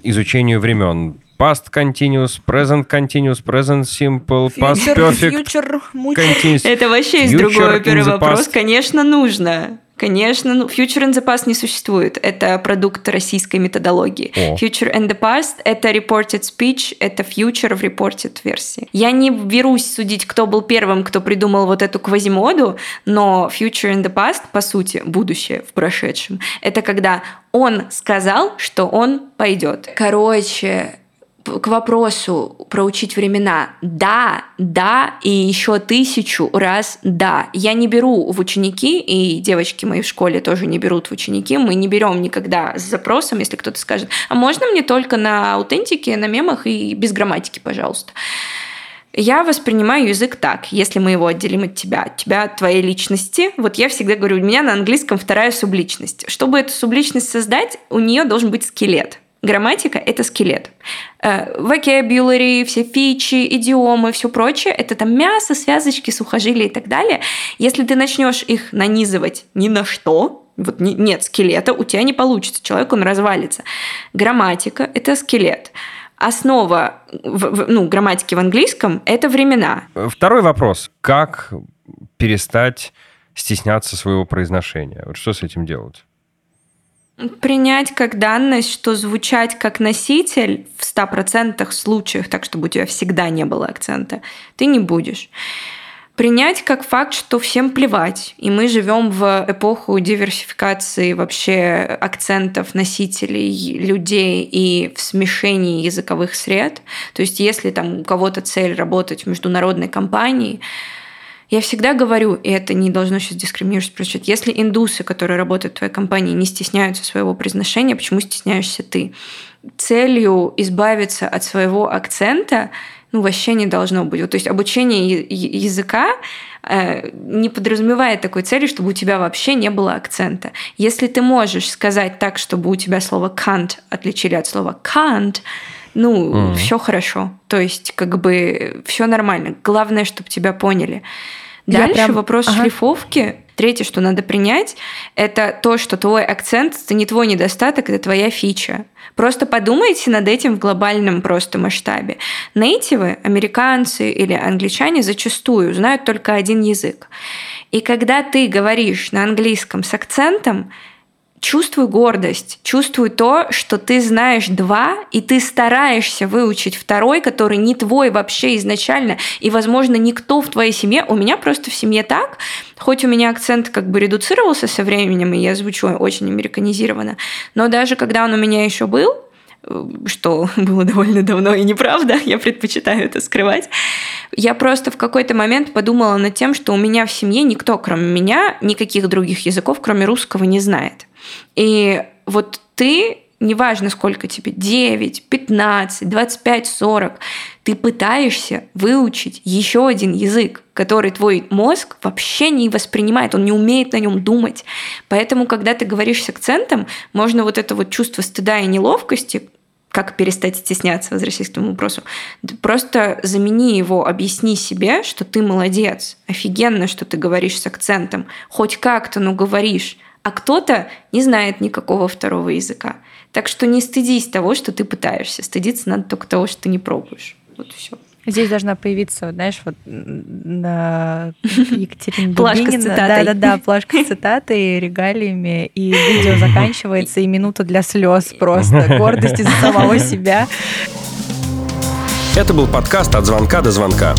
изучению времен. Past continuous, present continuous, present simple, past perfect, future, continuous. Это вообще есть Future другой первый вопрос. past. Конечно, нужно. Конечно, ну, Future and the Past не существует. Это продукт российской методологии. О. Future and the Past — это reported speech, это future в reported версии. Я не берусь судить, кто был первым, кто придумал вот эту квазимоду, но Future and the Past, по сути, будущее в прошедшем, это когда он сказал, что он пойдет. Короче, к вопросу проучить времена. Да, да, и еще тысячу раз да. Я не беру в ученики, и девочки мои в школе тоже не берут в ученики. Мы не берем никогда с запросом, если кто-то скажет, а можно мне только на аутентике, на мемах и без грамматики, пожалуйста. Я воспринимаю язык так, если мы его отделим от тебя, от тебя, от твоей личности. Вот я всегда говорю, у меня на английском вторая субличность. Чтобы эту субличность создать, у нее должен быть скелет. Грамматика – это скелет. Э, Vocabulary, все фичи, идиомы, все прочее – это там мясо, связочки, сухожилия и так далее. Если ты начнешь их нанизывать ни на что, вот не- нет скелета, у тебя не получится, человек он развалится. Грамматика – это скелет. Основа ну, грамматики в английском – это времена. Второй вопрос. Как перестать стесняться своего произношения? Вот что с этим делать? Принять как данность, что звучать как носитель в 100% случаях, так чтобы у тебя всегда не было акцента, ты не будешь. Принять как факт, что всем плевать, и мы живем в эпоху диверсификации вообще акцентов носителей, людей и в смешении языковых сред. То есть если там у кого-то цель работать в международной компании, я всегда говорю, и это не должно сейчас дискриминирующе прозвучать, если индусы, которые работают в твоей компании, не стесняются своего произношения, почему стесняешься ты? Целью избавиться от своего акцента ну, вообще не должно быть. Вот, то есть обучение языка э, не подразумевает такой цели, чтобы у тебя вообще не было акцента. Если ты можешь сказать так, чтобы у тебя слово can't отличили от слова can't, ну, Мгм. все хорошо. То есть, как бы, все нормально. Главное, чтобы тебя поняли. Я Дальше прям- вопрос ага. шлифовки. Третье, что надо принять, это то, что твой акцент это не твой недостаток, это твоя фича. Просто подумайте над этим в глобальном просто масштабе. Нейтивы, американцы или англичане зачастую знают только один язык. И когда ты говоришь на английском с акцентом, чувствуй гордость, чувствуй то, что ты знаешь два, и ты стараешься выучить второй, который не твой вообще изначально, и, возможно, никто в твоей семье. У меня просто в семье так, хоть у меня акцент как бы редуцировался со временем, и я звучу очень американизированно, но даже когда он у меня еще был, э, что было довольно давно и неправда, я предпочитаю это скрывать. Я просто в какой-то момент подумала над тем, что у меня в семье никто, кроме меня, никаких других языков, кроме русского, не знает. И вот ты, неважно сколько тебе, 9, 15, 25, 40, ты пытаешься выучить еще один язык, который твой мозг вообще не воспринимает, он не умеет на нем думать. Поэтому, когда ты говоришь с акцентом, можно вот это вот чувство стыда и неловкости, как перестать стесняться, возвращаясь к твоему вопросу, просто замени его, объясни себе, что ты молодец, офигенно, что ты говоришь с акцентом, хоть как-то, но говоришь, а кто-то не знает никакого второго языка. Так что не стыдись того, что ты пытаешься. Стыдиться надо только того, что ты не пробуешь. Вот все. Здесь должна появиться, вот, знаешь, вот м, на Екатерине Плашка с цитатой. Да-да-да, плашка с цитатой, регалиями, и видео заканчивается, и минута для слез просто, гордости за самого себя. Это был подкаст «От звонка до звонка».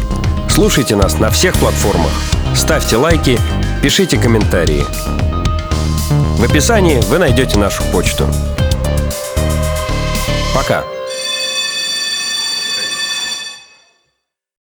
Слушайте нас на всех платформах. Ставьте лайки, пишите комментарии. В описании вы найдете нашу почту. Пока.